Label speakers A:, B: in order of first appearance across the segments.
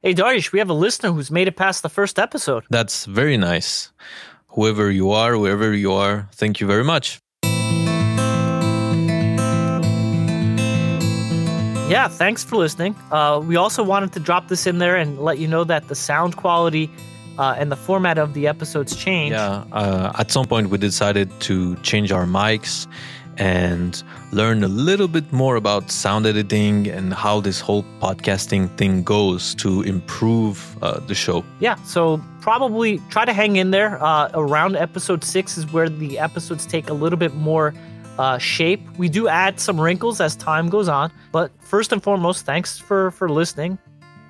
A: Hey, Dariush, we have a listener who's made it past the first episode.
B: That's very nice. Whoever you are, wherever you are, thank you very much.
A: Yeah, thanks for listening. Uh, we also wanted to drop this in there and let you know that the sound quality uh, and the format of the episodes change.
B: Yeah, uh, at some point we decided to change our mics and learn a little bit more about sound editing and how this whole podcasting thing goes to improve uh, the show.
A: Yeah, so probably try to hang in there. Uh, around episode six is where the episodes take a little bit more uh, shape. We do add some wrinkles as time goes on, but first and foremost, thanks for for listening.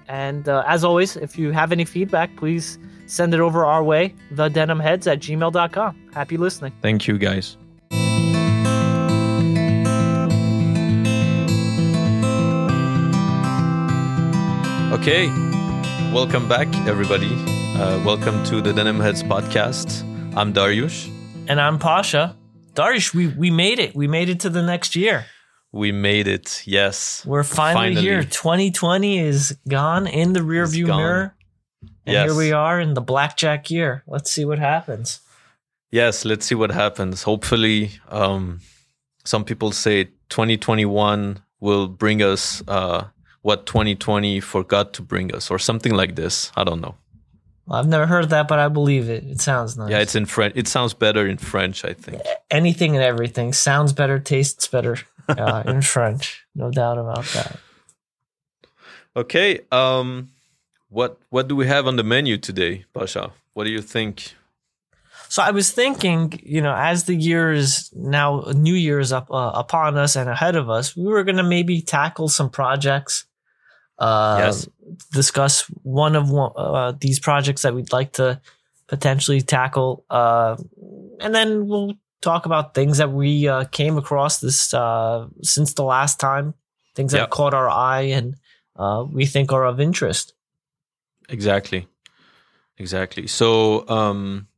A: And uh, as always, if you have any feedback, please send it over our way, thedenimheads at gmail.com. Happy listening.
B: Thank you, guys. Okay, welcome back, everybody. Uh, welcome to the Denim Heads podcast. I'm Dariush.
A: And I'm Pasha. Dariush, we, we made it. We made it to the next year.
B: We made it. Yes.
A: We're finally, finally. here. 2020 is gone in the rearview mirror. And yes. here we are in the blackjack year. Let's see what happens.
B: Yes, let's see what happens. Hopefully, um, some people say 2021 will bring us uh, what 2020 forgot to bring us, or something like this. I don't know.
A: Well, I've never heard that, but I believe it. It sounds nice.
B: Yeah, it's in French. It sounds better in French, I think.
A: Anything and everything sounds better, tastes better uh, in French. No doubt about that.
B: Okay. Um, what what do we have on the menu today, Pasha? What do you think?
A: So I was thinking, you know, as the year is now, New Year's up uh, upon us and ahead of us, we were going to maybe tackle some projects uh, yes. discuss one of one, uh, these projects that we'd like to potentially tackle, uh, and then we'll talk about things that we uh, came across this uh, since the last time, things that yep. caught our eye and uh, we think are of interest.
B: Exactly, exactly. So, um,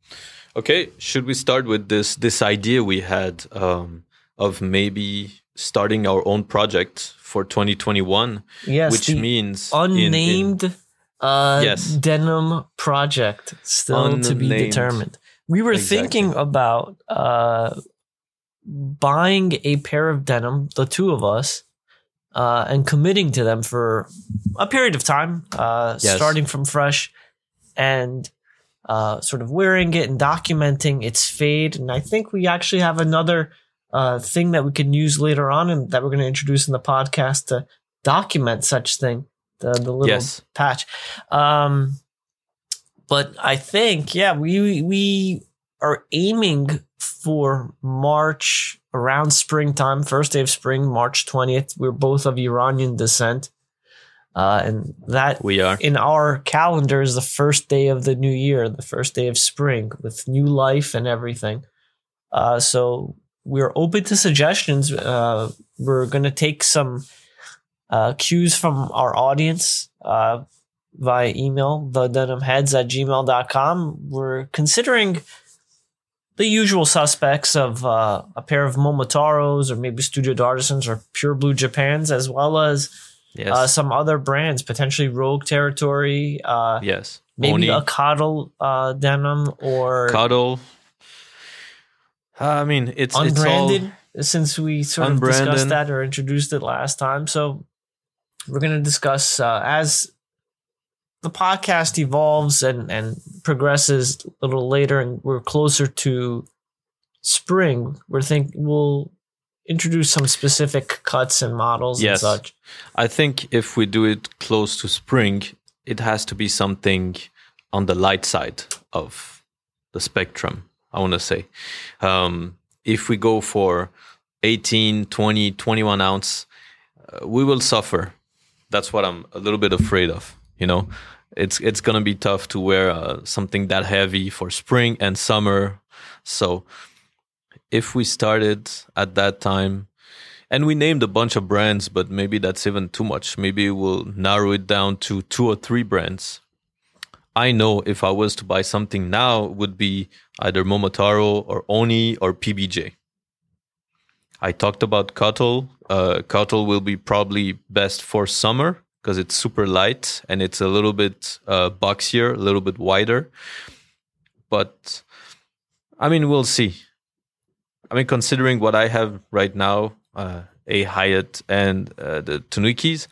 B: okay, should we start with this this idea we had um, of maybe starting our own project for 2021 yes, which means
A: unnamed in, in, uh, yes. denim project still unnamed. to be determined we were exactly. thinking about uh, buying a pair of denim the two of us uh, and committing to them for a period of time uh, yes. starting from fresh and uh, sort of wearing it and documenting its fade and i think we actually have another uh, thing that we can use later on and that we're going to introduce in the podcast to document such thing the the little yes. patch um but i think yeah we we are aiming for march around springtime first day of spring march 20th we're both of iranian descent uh, and that
B: we are
A: in our calendar is the first day of the new year, the first day of spring with new life and everything. Uh, so we're open to suggestions. Uh, we're going to take some uh, cues from our audience uh, via email, the denimheads at gmail.com. We're considering the usual suspects of uh, a pair of Momotaros or maybe Studio Artisans or Pure Blue Japans, as well as yes. uh, some other brands, potentially Rogue Territory. Uh,
B: yes.
A: Maybe Oni. a Coddle uh, denim or.
B: Coddle. I mean, it's
A: unbranded
B: it's
A: since we sort of discussed that or introduced it last time. So we're going to discuss uh, as the podcast evolves and and progresses a little later, and we're closer to spring. We're think we'll introduce some specific cuts and models yes. and such.
B: I think if we do it close to spring, it has to be something on the light side of the spectrum I want to say. Um, if we go for 18, 20, 21 ounce, uh, we will suffer. That's what I'm a little bit afraid of. You know, it's it's gonna be tough to wear uh, something that heavy for spring and summer. So, if we started at that time, and we named a bunch of brands, but maybe that's even too much. Maybe we'll narrow it down to two or three brands I know if I was to buy something now would be either Momotaro or Oni or PBJ. I talked about Cuttle. Uh, Cuttle will be probably best for summer because it's super light and it's a little bit uh, boxier, a little bit wider. But I mean, we'll see. I mean, considering what I have right now, uh, a Hyatt and uh, the Tanuki's,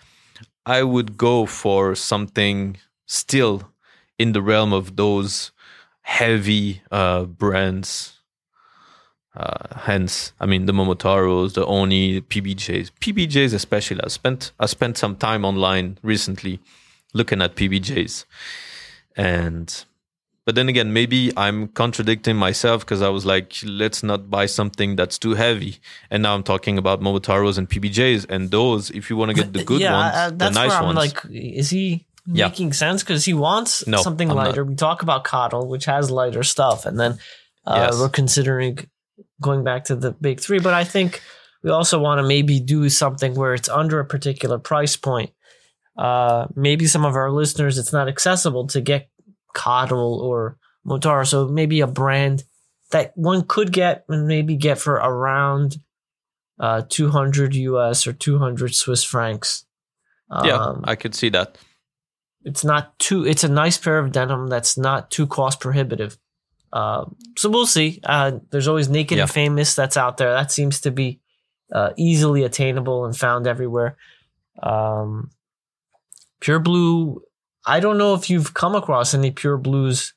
B: I would go for something still in the realm of those heavy uh, brands. Uh, hence, I mean the Momotaros, the Oni, PBJs, PBJs especially. I spent I spent some time online recently looking at PBJs, and but then again, maybe I'm contradicting myself because I was like, let's not buy something that's too heavy. And now I'm talking about Momotaros and PBJs, and those, if you want to get the good
A: yeah,
B: ones,
A: uh,
B: the nice
A: where
B: I'm
A: ones. Like, is he
B: Yeah.
A: making sense? Because he wants
B: No,
A: something
B: I'm
A: lighter. We talk about Coddle, which has lighter stuff, and then uh,
B: Yes.
A: we're considering going back to the big three. But I think we also want to maybe do something where it's under a particular price point. Uh, maybe some of our listeners, it's not accessible to get Coddle or Motaro. So maybe a brand that one could get and maybe get for around uh, 200 US or 200 Swiss francs.
B: yeah,
A: Um,
B: I could see that.
A: It's not too, it's a nice pair of denim that's not too cost prohibitive. Uh, so we'll see. Uh, there's always Naked
B: Yeah.
A: and Famous that's out there. That seems to be uh, easily attainable and found everywhere. Um, Pure Blue, I don't know if you've come across any Pure Blues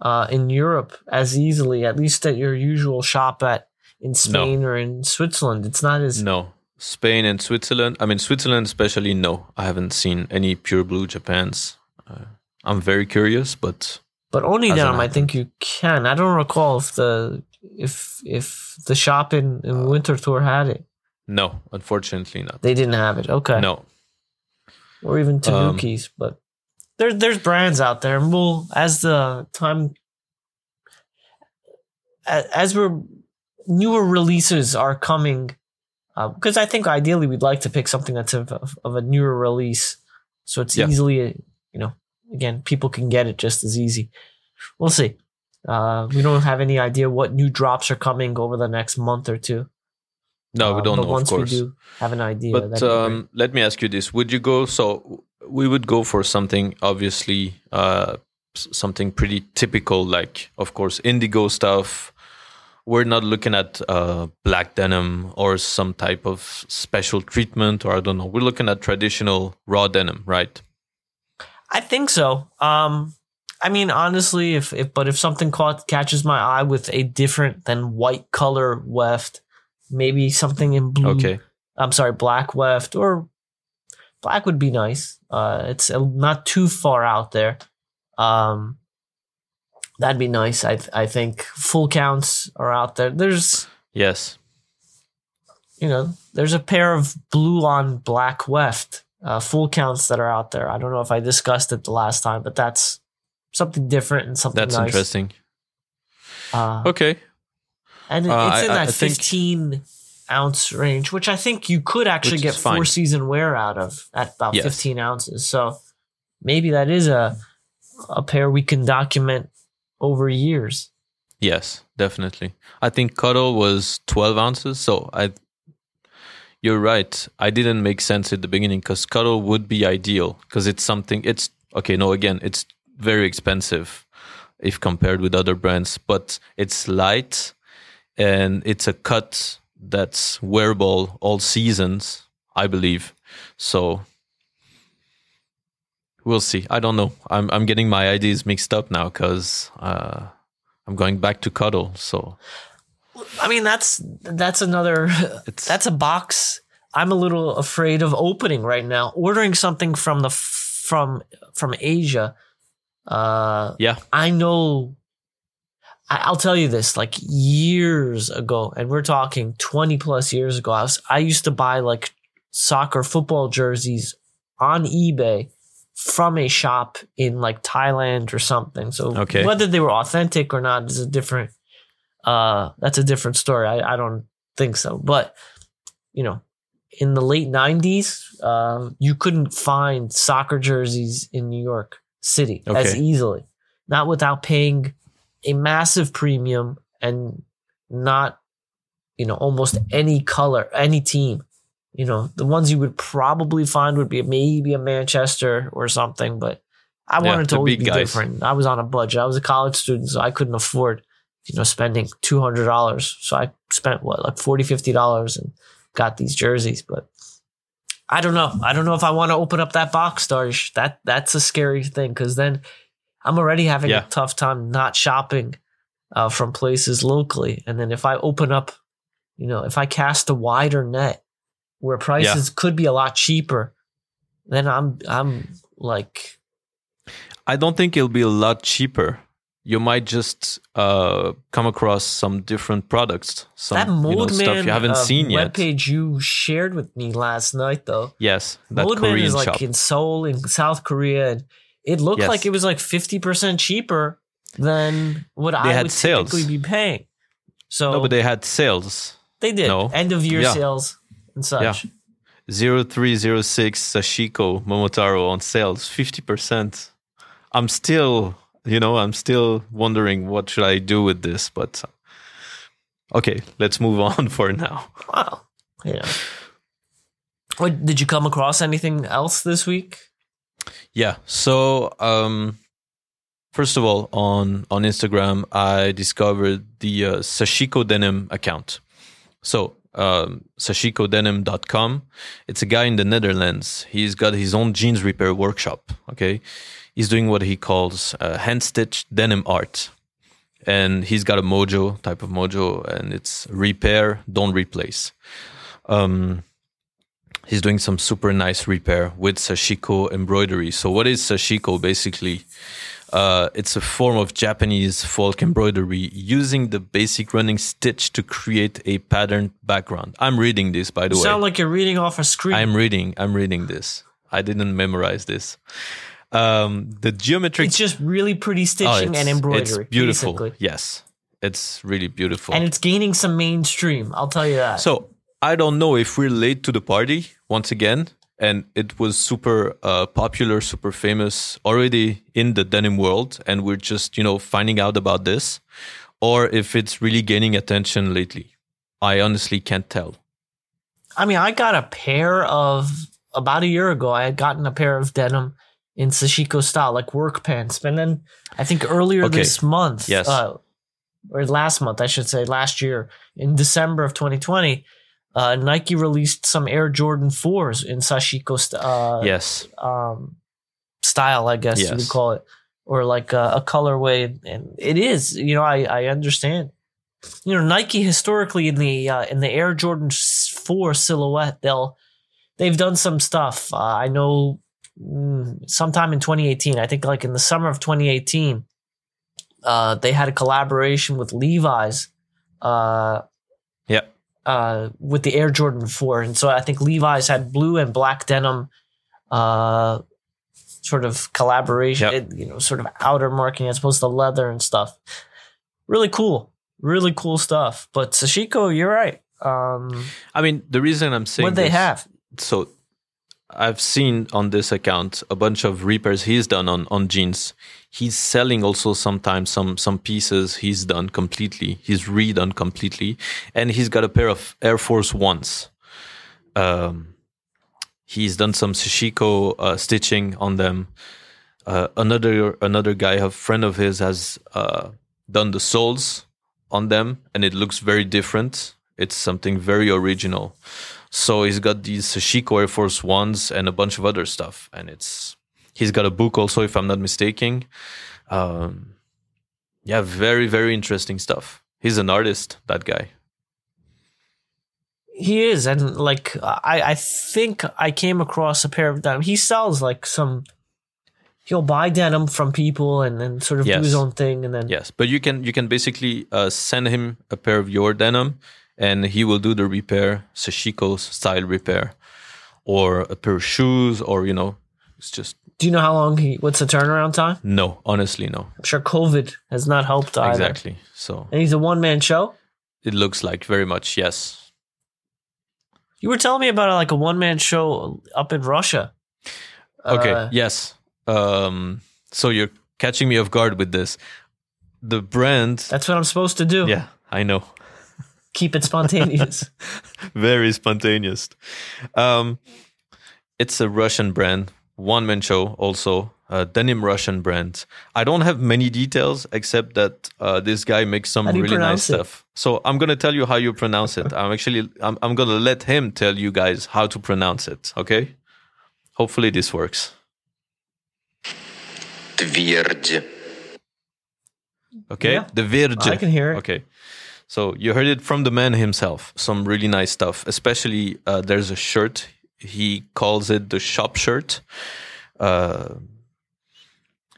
A: uh, in Europe as easily, at least at your usual shop at in Spain or in Switzerland. It's not as
B: No, Spain and Switzerland. I mean, Switzerland especially. No, I haven't seen any pure blue Japans. Uh, I'm very curious, but
A: But only
B: Hasn't
A: I think you can. I don't recall if the if if the shop in,
B: Uh,
A: in Winterthur had it.
B: no, unfortunately not.
A: They didn't have it. Okay.
B: No,
A: Or even
B: Um,
A: but there's there's brands out there, and we'll as the time a- as we're newer releases are coming, because I think ideally we'd like to pick something that's of, of, of a newer release, so it's
B: Yeah.
A: easily you know again people can get it just as easy. We'll see. Uh, we don't have any idea what new drops are coming over the next month or two.
B: no, we
A: Uh,
B: don't
A: but
B: know, of
A: once
B: course.
A: we do have an idea,
B: But
A: that'd be great.
B: um, let me ask you this: Would you go? So we would go for something obviously, uh, something pretty typical, like of course indigo stuff. We're not looking at uh, black denim or some type of special treatment, or I don't know. We're looking at traditional raw denim, right?
A: I think so. Um, I mean, honestly, if, if but if something caught catches my eye with a different than white color weft, maybe something in blue.
B: Okay.
A: I'm sorry, black weft or black would be nice. Uh, it's uh, not too far out there. Um, that'd be nice. I I think full counts are out there. There's
B: Yes.
A: you know there's a pair of blue on black weft uh, full counts that are out there. I don't know if I discussed it the last time, but that's something different and something
B: That's
A: nice.
B: interesting.
A: Uh,
B: Okay.
A: and it-
B: Uh,
A: it's in
B: I-
A: that
B: I think-
A: 15 ounce range, which I think you could actually get four
B: fine.
A: season wear out of at about
B: Yes.
A: 15 ounces. So maybe that is a a pair we can document over years.
B: Yes, definitely. I think cuddle was 12 ounces. So I, you're right. I didn't make sense at the beginning because cuddle would be ideal because it's something, it's okay. No, again, it's very expensive if compared with other brands, but it's light and it's a cut that's wearable all seasons, I believe. So we'll see. I don't know. I'm, I'm getting my ideas mixed up now because, uh, I'm going back to cuddle. So
A: I mean, that's that's another
B: It's-
A: that's a box. I'm a little afraid of opening right now. Ordering something from the from from Asia. Uh,
B: yeah,
A: I know. I- I'll tell you this: like years ago, and we're talking twenty plus years ago. I was I used to buy like soccer football jerseys on eBay from a shop in like Thailand or something. So
B: Okay.
A: whether they were authentic or not is a different. Uh, that's a different story. I, I don't think so, but you know, in the late '90s, uh, you couldn't find soccer jerseys in New York City as easily, not without paying a massive premium and not, you know, almost any color, any team You know, the ones you would probably find would be maybe a Manchester or something, but I yeah, wanted to always be guys. different. I was on a budget. I was a college student, so I couldn't afford, you know, spending two hundred dollars. So I spent what, like 40 dollars and got these jerseys. But I don't know. I don't know if I want to open up that box, Darsh. That that's a scary thing because then I'm already having yeah. a tough time not shopping uh, from places locally. And then if I open up, you know, if I cast a wider net where prices yeah. could be a lot cheaper, then I'm I'm like
B: I don't think it'll be a lot cheaper. You might just uh, come across some different products, some that Mold you know, stuff you haven't uh, seen
A: yet. Webpage you shared with me last night, though.
B: Yes,
A: that Mode Man Korean is like shop. in Seoul, in South Korea, and it looked yes. like it was like fifty percent cheaper than what they I would sales. typically be paying. So
B: no, but they had sales.
A: They did no. end of year yeah. sales and such. Yeah.
B: 0306 Sashiko Momotaro on sales, 50%. I'm still, you know, I'm still wondering what should I do with this, but okay, let's move on for now.
A: Wow. Yeah. What did you come across anything else this week?
B: Yeah. So, um first of all, on on Instagram, I discovered the uh, Sashiko Denim account. So, um, sashikodenim.com. It's a guy in the Netherlands. He's got his own jeans repair workshop. Okay. He's doing what he calls uh, hand stitched denim art. And he's got a mojo type of mojo, and it's repair, don't replace. Um, he's doing some super nice repair with sashiko embroidery. So, what is sashiko basically? Uh, it's a form of Japanese folk embroidery using the basic running stitch to create a patterned background. I'm reading this, by the
A: you
B: way.
A: Sound like you're reading off a screen.
B: I'm reading. I'm reading this. I didn't memorize this. Um, the geometric.
A: It's just really pretty stitching oh, and embroidery.
B: It's beautiful. Basically. Yes, it's really beautiful,
A: and it's gaining some mainstream. I'll tell you that.
B: So I don't know if we're late to the party once again and it was super uh, popular, super famous already in the denim world, and we're just you know finding out about this, or if it's really gaining attention lately. I honestly can't tell.
A: I mean, I got a pair of about a year ago. I had gotten a pair of denim in Sashiko style, like work pants, and then I think earlier okay. this month,
B: yes, uh,
A: or last month, I should say, last year in December of 2020 uh, Nike released some Air Jordan 4s in Sashiko st- uh,
B: yes.
A: um, style, I guess yes. you would call it, or like a, a, colorway. And it is, you know, I, I understand. You know, Nike historically in the uh, in the Air Jordan 4 silhouette, they'll they've done some stuff. Uh, I know mm, sometime in 2018, I think like in the summer of 2018, uh, they had a collaboration with Levi's. Uh, uh, with the Air Jordan 4. And so I think Levi's had blue and black denim uh, sort of collaboration, yep. you know, sort of outer marking as opposed to leather and stuff. Really cool. Really cool stuff. But Sashiko, you're right. Um,
B: I mean, the reason I'm saying
A: what they have.
B: So I've seen on this account a bunch of repairs he's done on, on jeans. He's selling also sometimes some some pieces he's done completely. He's redone completely, and he's got a pair of Air Force Ones. Um, he's done some Sashiko uh, stitching on them. Uh, another another guy, a friend of his, has uh, done the soles on them, and it looks very different. It's something very original. So he's got these Sashiko Air Force Ones and a bunch of other stuff, and it's he's got a book also, if I'm not mistaken. Um, yeah, very very interesting stuff. He's an artist, that guy.
A: He is, and like I, I think I came across a pair of denim. He sells like some. He'll buy denim from people and then sort of yes. do his own thing, and then
B: yes. But you can you can basically uh, send him a pair of your denim, and he will do the repair, Sashiko style repair, or a pair of shoes, or you know, it's just.
A: Do you know how long he? What's the turnaround time?
B: No, honestly, no.
A: I'm sure COVID has not helped either.
B: Exactly. So.
A: And he's a one man show.
B: It looks like very much yes.
A: You were telling me about like a one man show up in Russia.
B: Okay. Uh, yes. Um. So you're catching me off guard with this. The brand.
A: That's what I'm supposed to do.
B: Yeah, I know.
A: Keep it spontaneous.
B: Very spontaneous. Um, it's a Russian brand, one man show also a denim Russian brand. I don't have many details except that uh, this guy makes some really nice it? stuff. So I'm gonna tell you how you pronounce it. I'm actually I'm, I'm gonna let him tell you guys how to pronounce it. Okay, hopefully this works. Tvirge. Okay, yeah. the Virge.
A: I can hear it.
B: Okay. So you heard it from the man himself. Some really nice stuff. Especially uh, there's a shirt he calls it the shop shirt. Uh,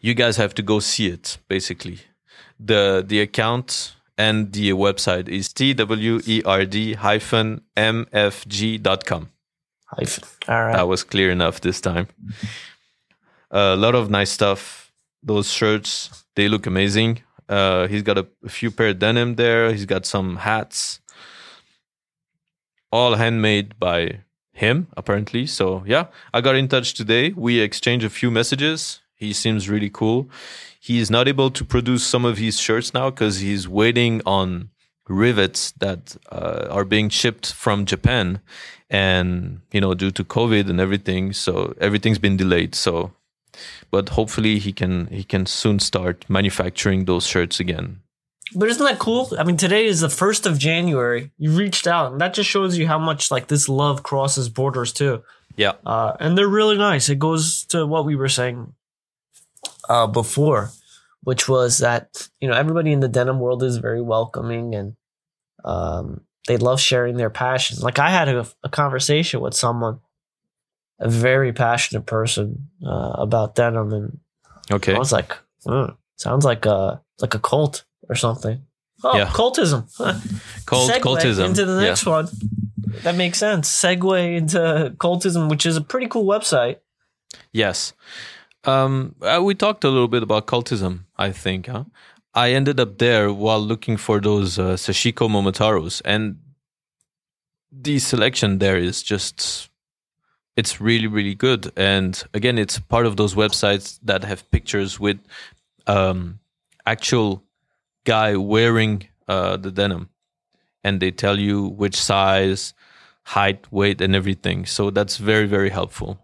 B: you guys have to go see it basically. The the account and the website is twerd hyphen mfg.com
A: hyphen. All right.
B: That was clear enough this time. A lot of nice stuff. Those shirts they look amazing. Uh, he's got a, a few pair of denim there. He's got some hats. All handmade by him apparently so yeah i got in touch today we exchanged a few messages he seems really cool. He is not able to produce some of his shirts now because he's waiting on rivets that uh, are being shipped from Japan, and you know due to COVID and everything, so everything's been delayed. So, but hopefully he can he can soon start manufacturing those shirts again.
A: But isn't that cool? I mean, today is the first of January. You reached out, and that just shows you how much like this love crosses borders too.
B: Yeah,
A: uh, and they're really nice. It goes to what we were saying uh, before, which was that you know everybody in the denim world is very welcoming and um, they love sharing their passions. Like I had a, a, conversation with someone, a very passionate person uh, about denim, and
B: okay,
A: I was like, mm, sounds like a like a cult or something. Oh, yeah. cultism.
B: Cult, cultism.
A: Into the next yeah. one. That makes sense. Segue into Cultizm, which is a pretty cool website.
B: Yes. Um, uh, we talked a little bit about Cultizm, I think. Huh? I ended up there while looking for those uh, Sashiko Momotaros, and the selection there is just it's really really good and again it's part of those websites that have pictures with um, actual guy wearing uh, the denim and they tell you which size height weight and everything so that's very very helpful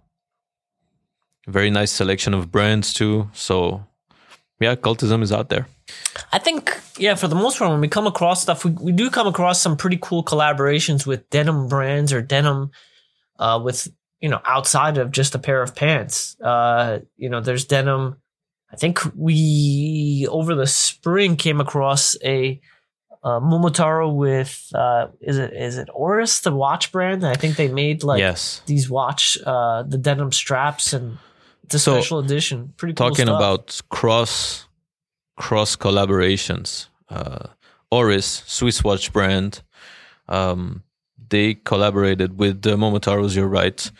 B: very nice selection of brands too. So yeah, Cultizm is out there.
A: I think, yeah, for the most part, when we come across stuff, we, we do come across some pretty cool collaborations with denim brands or denim uh, with, you know, outside of just a pair of pants. Uh, you know, there's denim. I think we, over the spring, came across a uh, Momotaro with uh, is it is it Oris the watch brand? I think they made like
B: yes.
A: these watch uh, the denim straps and the so, special edition. Pretty cool
B: talking about cross cross collaborations. Uh, Oris, Swiss watch brand, um, they collaborated with the Momotaros. You're right.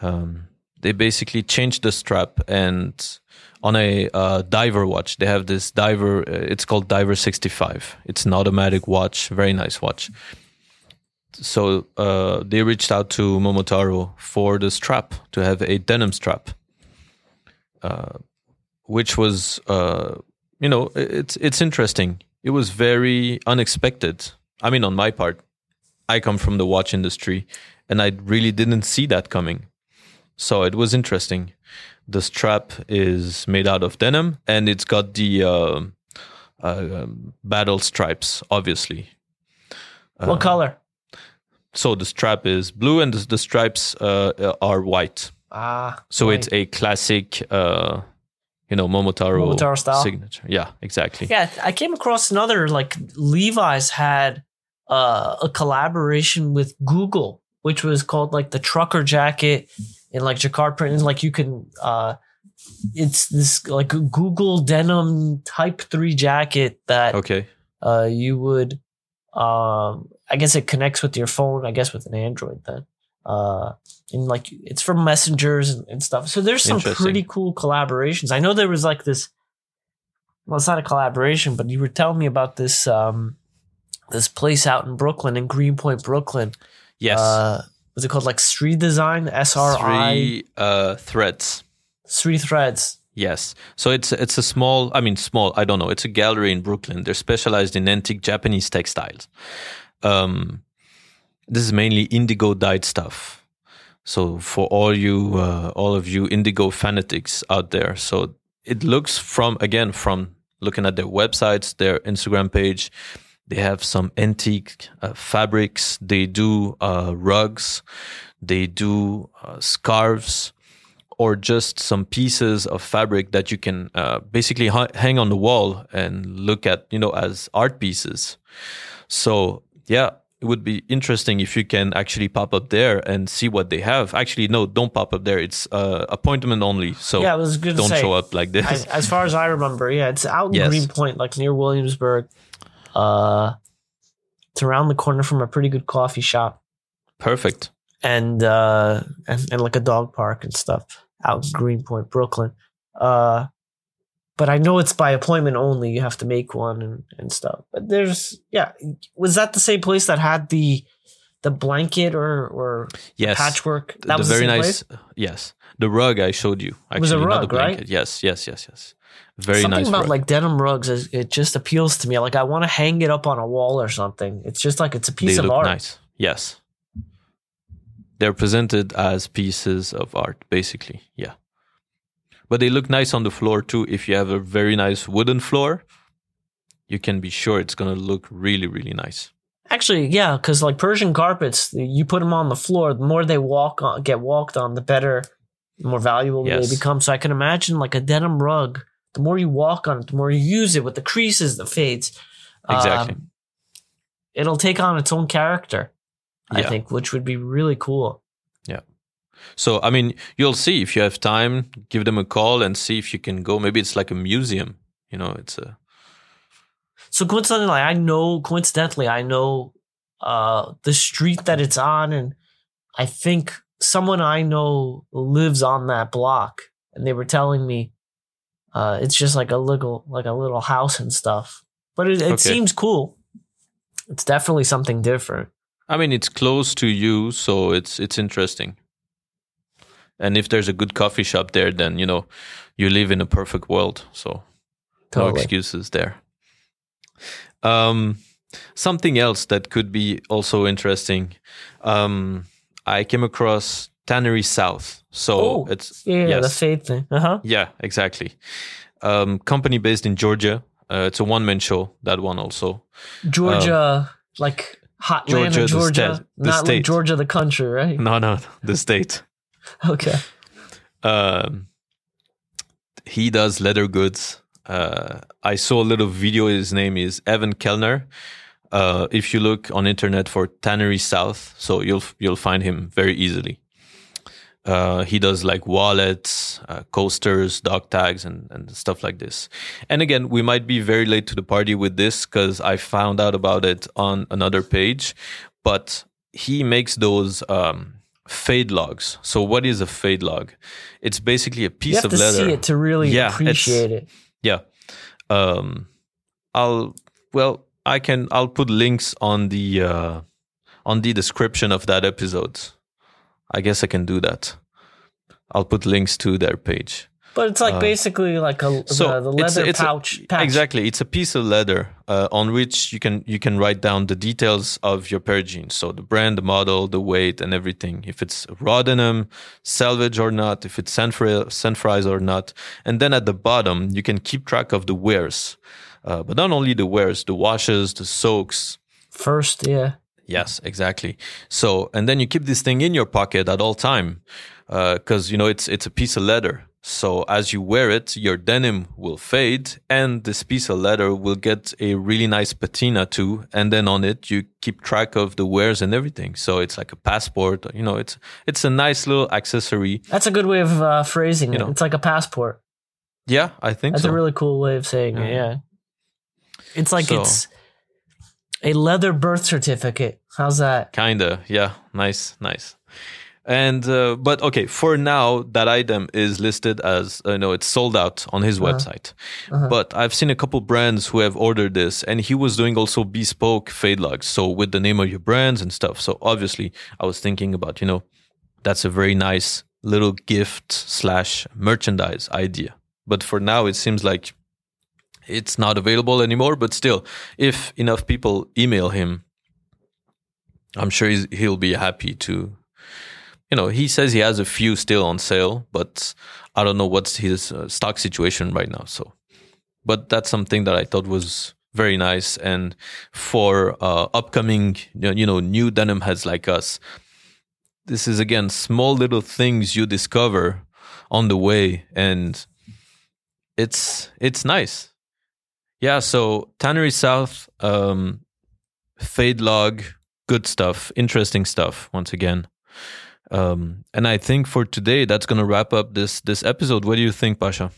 B: Um, they basically changed the strap and on a uh, diver watch they have this diver uh, it's called diver 65 it's an automatic watch very nice watch so uh, they reached out to momotaro for the strap to have a denim strap uh, which was uh, you know it's it's interesting. It was very unexpected. I mean, on my part, I come from the watch industry, and I really didn't see that coming. So it was interesting. The strap is made out of denim, and it's got the uh, uh, battle stripes, obviously.
A: What uh, color?
B: So the strap is blue, and the, the stripes uh, are white.
A: Ah.
B: So right. it's a classic, uh, you know, Momotaro,
A: Momotaro style
B: signature. Yeah, exactly.
A: Yeah, I came across another like Levi's had uh, a collaboration with Google, which was called like the trucker jacket in like jacquard print. And like you can, uh, it's this like Google denim Type Three jacket that
B: okay,
A: uh, you would, um, I guess it connects with your phone. I guess with an Android then uh, and like it's from messengers and, and stuff. So there's some pretty cool collaborations. I know there was like this. Well, it's not a collaboration, but you were telling me about this um, this place out in Brooklyn, in Greenpoint, Brooklyn.
B: Yes.
A: Uh, was it called like Street Design? S R
B: I. Uh, threads.
A: Sri Threads.
B: Yes. So it's it's a small. I mean, small. I don't know. It's a gallery in Brooklyn. They're specialized in antique Japanese textiles. um, this is mainly indigo dyed stuff. So for all you, uh, all of you indigo fanatics out there, so it looks from again from looking at their websites, their Instagram page, they have some antique uh, fabrics. They do uh, rugs. They do uh, scarves or just some pieces of fabric that you can uh, basically ha- hang on the wall and look at, you know, as art pieces. So yeah, it would be interesting if you can actually pop up there and see what they have. Actually, no, don't pop up there. It's uh, appointment only. So
A: yeah, I was good
B: don't
A: say,
B: show up like this.
A: As, as, far as I remember, yeah, it's out in yes. Greenpoint, like near Williamsburg. Uh, it's around the corner from a pretty good coffee shop.
B: Perfect.
A: And uh, and, and like a dog park and stuff out in Greenpoint, Brooklyn. Uh, but I know it's by appointment only. You have to make one and, and stuff. But there's yeah, was that the same place that had the the blanket or or
B: yes.
A: patchwork?
B: That the was very nice. Place? Yes, the rug I showed you.
A: Actually, it was a rug, right?
B: Yes, yes, yes, yes. Very
A: something
B: nice.
A: about
B: rug.
A: like denim rugs is it just appeals to me. Like I want to hang it up on a wall or something. It's just like it's a piece
B: they
A: of
B: look
A: art.
B: Nice. Yes. They're presented as pieces of art, basically. Yeah. But they look nice on the floor too. If you have a very nice wooden floor, you can be sure it's going to look really, really nice.
A: Actually, yeah, because like Persian carpets, you put them on the floor. The more they walk on, get walked on, the better, the more valuable yes. they become. So I can imagine like a denim rug the more you walk on it, the more you use it with the creases, the fades.
B: Exactly. Um,
A: it'll take on its own character, I yeah. think, which would be really cool.
B: Yeah. So, I mean, you'll see if you have time, give them a call and see if you can go. Maybe it's like a museum, you know, it's a.
A: So coincidentally, I know, coincidentally, I know uh, the street that it's on. And I think someone I know lives on that block. And they were telling me uh, it's just like a little like a little house and stuff, but it, it okay. seems cool. It's definitely something different.
B: I mean, it's close to you, so it's it's interesting. And if there's a good coffee shop there, then you know you live in a perfect world. So totally. no excuses there. Um, something else that could be also interesting. Um, I came across Tannery South. So
A: oh,
B: it's
A: yeah, yes. the fade thing. Uh-huh.
B: Yeah, exactly. Um, company based in Georgia. Uh, it's a one man show. That one also.
A: Georgia, um, like hot Georgia, Georgia, the not state. like Georgia the country, right?
B: No, no, the state.
A: okay.
B: Um, he does leather goods. Uh, I saw a little video. His name is Evan Kellner. Uh, if you look on internet for Tannery South, so you'll you'll find him very easily. Uh, he does like wallets, uh, coasters, dog tags, and, and stuff like this. And again, we might be very late to the party with this because I found out about it on another page. But he makes those um, fade logs. So, what is a fade log? It's basically a piece
A: of
B: leather. You have
A: to see it to really yeah, appreciate it.
B: Yeah. Um, I'll well, I can. I'll put links on the uh, on the description of that episode I guess I can do that. I'll put links to their page.
A: But it's like uh, basically like a so the, the leather it's, it's pouch,
B: a, Exactly, it's a piece of leather uh, on which you can you can write down the details of your pair of jeans. So the brand, the model, the weight, and everything. If it's raw denim, selvage or not, if it's sanforized or not, and then at the bottom you can keep track of the wears. Uh, but not only the wears, the washes, the soaks.
A: First, yeah.
B: Yes, exactly. So, and then you keep this thing in your pocket at all time, because uh, you know it's it's a piece of leather. So as you wear it, your denim will fade, and this piece of leather will get a really nice patina too. And then on it, you keep track of the wears and everything. So it's like a passport. You know, it's it's a nice little accessory.
A: That's a good way of uh, phrasing you it. Know. It's like a passport.
B: Yeah, I think
A: that's
B: so.
A: a really cool way of saying yeah. it. Yeah, it's like so, it's a leather birth certificate. How's that?
B: Kinda, yeah. Nice, nice. And uh, but okay, for now that item is listed as uh, know it's sold out on his uh-huh. website. Uh-huh. But I've seen a couple brands who have ordered this, and he was doing also bespoke fade logs, so with the name of your brands and stuff. So obviously, I was thinking about you know, that's a very nice little gift slash merchandise idea. But for now, it seems like it's not available anymore. But still, if enough people email him, I'm sure he'll be happy to. You know, he says he has a few still on sale, but I don't know what's his uh, stock situation right now. So, but that's something that I thought was very nice. And for uh, upcoming, you know, new denim heads like us, this is again small little things you discover on the way, and it's it's nice. Yeah. So Tannery South, um, Fade Log, good stuff, interesting stuff. Once again. Um, and I think for today, that's going to wrap up this this episode. What do you think, Pasha?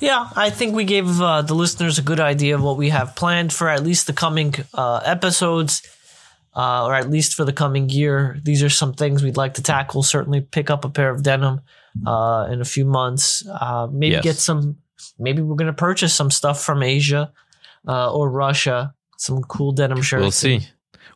A: Yeah, I think we gave uh, the listeners a good idea of what we have planned for at least the coming uh, episodes, uh, or at least for the coming year. These are some things we'd like to tackle. Certainly, pick up a pair of denim uh, in a few months. Uh, maybe yes. get some. Maybe we're going to purchase some stuff from Asia uh, or Russia. Some cool denim shirts.
B: We'll see.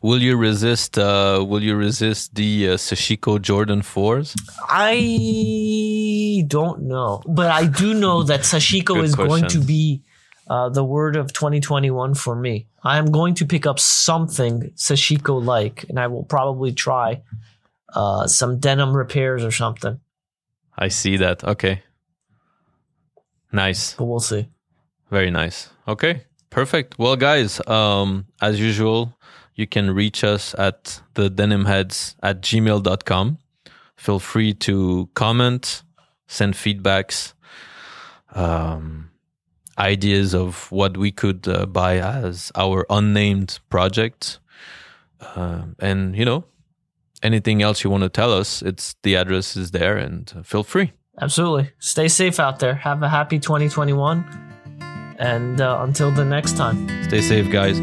B: Will you resist? Uh, will you resist the uh, Sashiko Jordan fours?
A: I don't know, but I do know that Sashiko is question. going to be uh, the word of 2021 for me. I am going to pick up something Sashiko like, and I will probably try uh, some denim repairs or something.
B: I see that. Okay. Nice.
A: But we'll see.
B: Very nice. Okay. Perfect. Well, guys, um, as usual, you can reach us at the denimheads at gmail.com. Feel free to comment, send feedbacks, um, ideas of what we could uh, buy as our unnamed project. Uh, and, you know, anything else you want to tell us, it's the address is there and uh, feel free.
A: Absolutely. Stay safe out there. Have a happy 2021. And uh, until the next time,
B: stay safe, guys.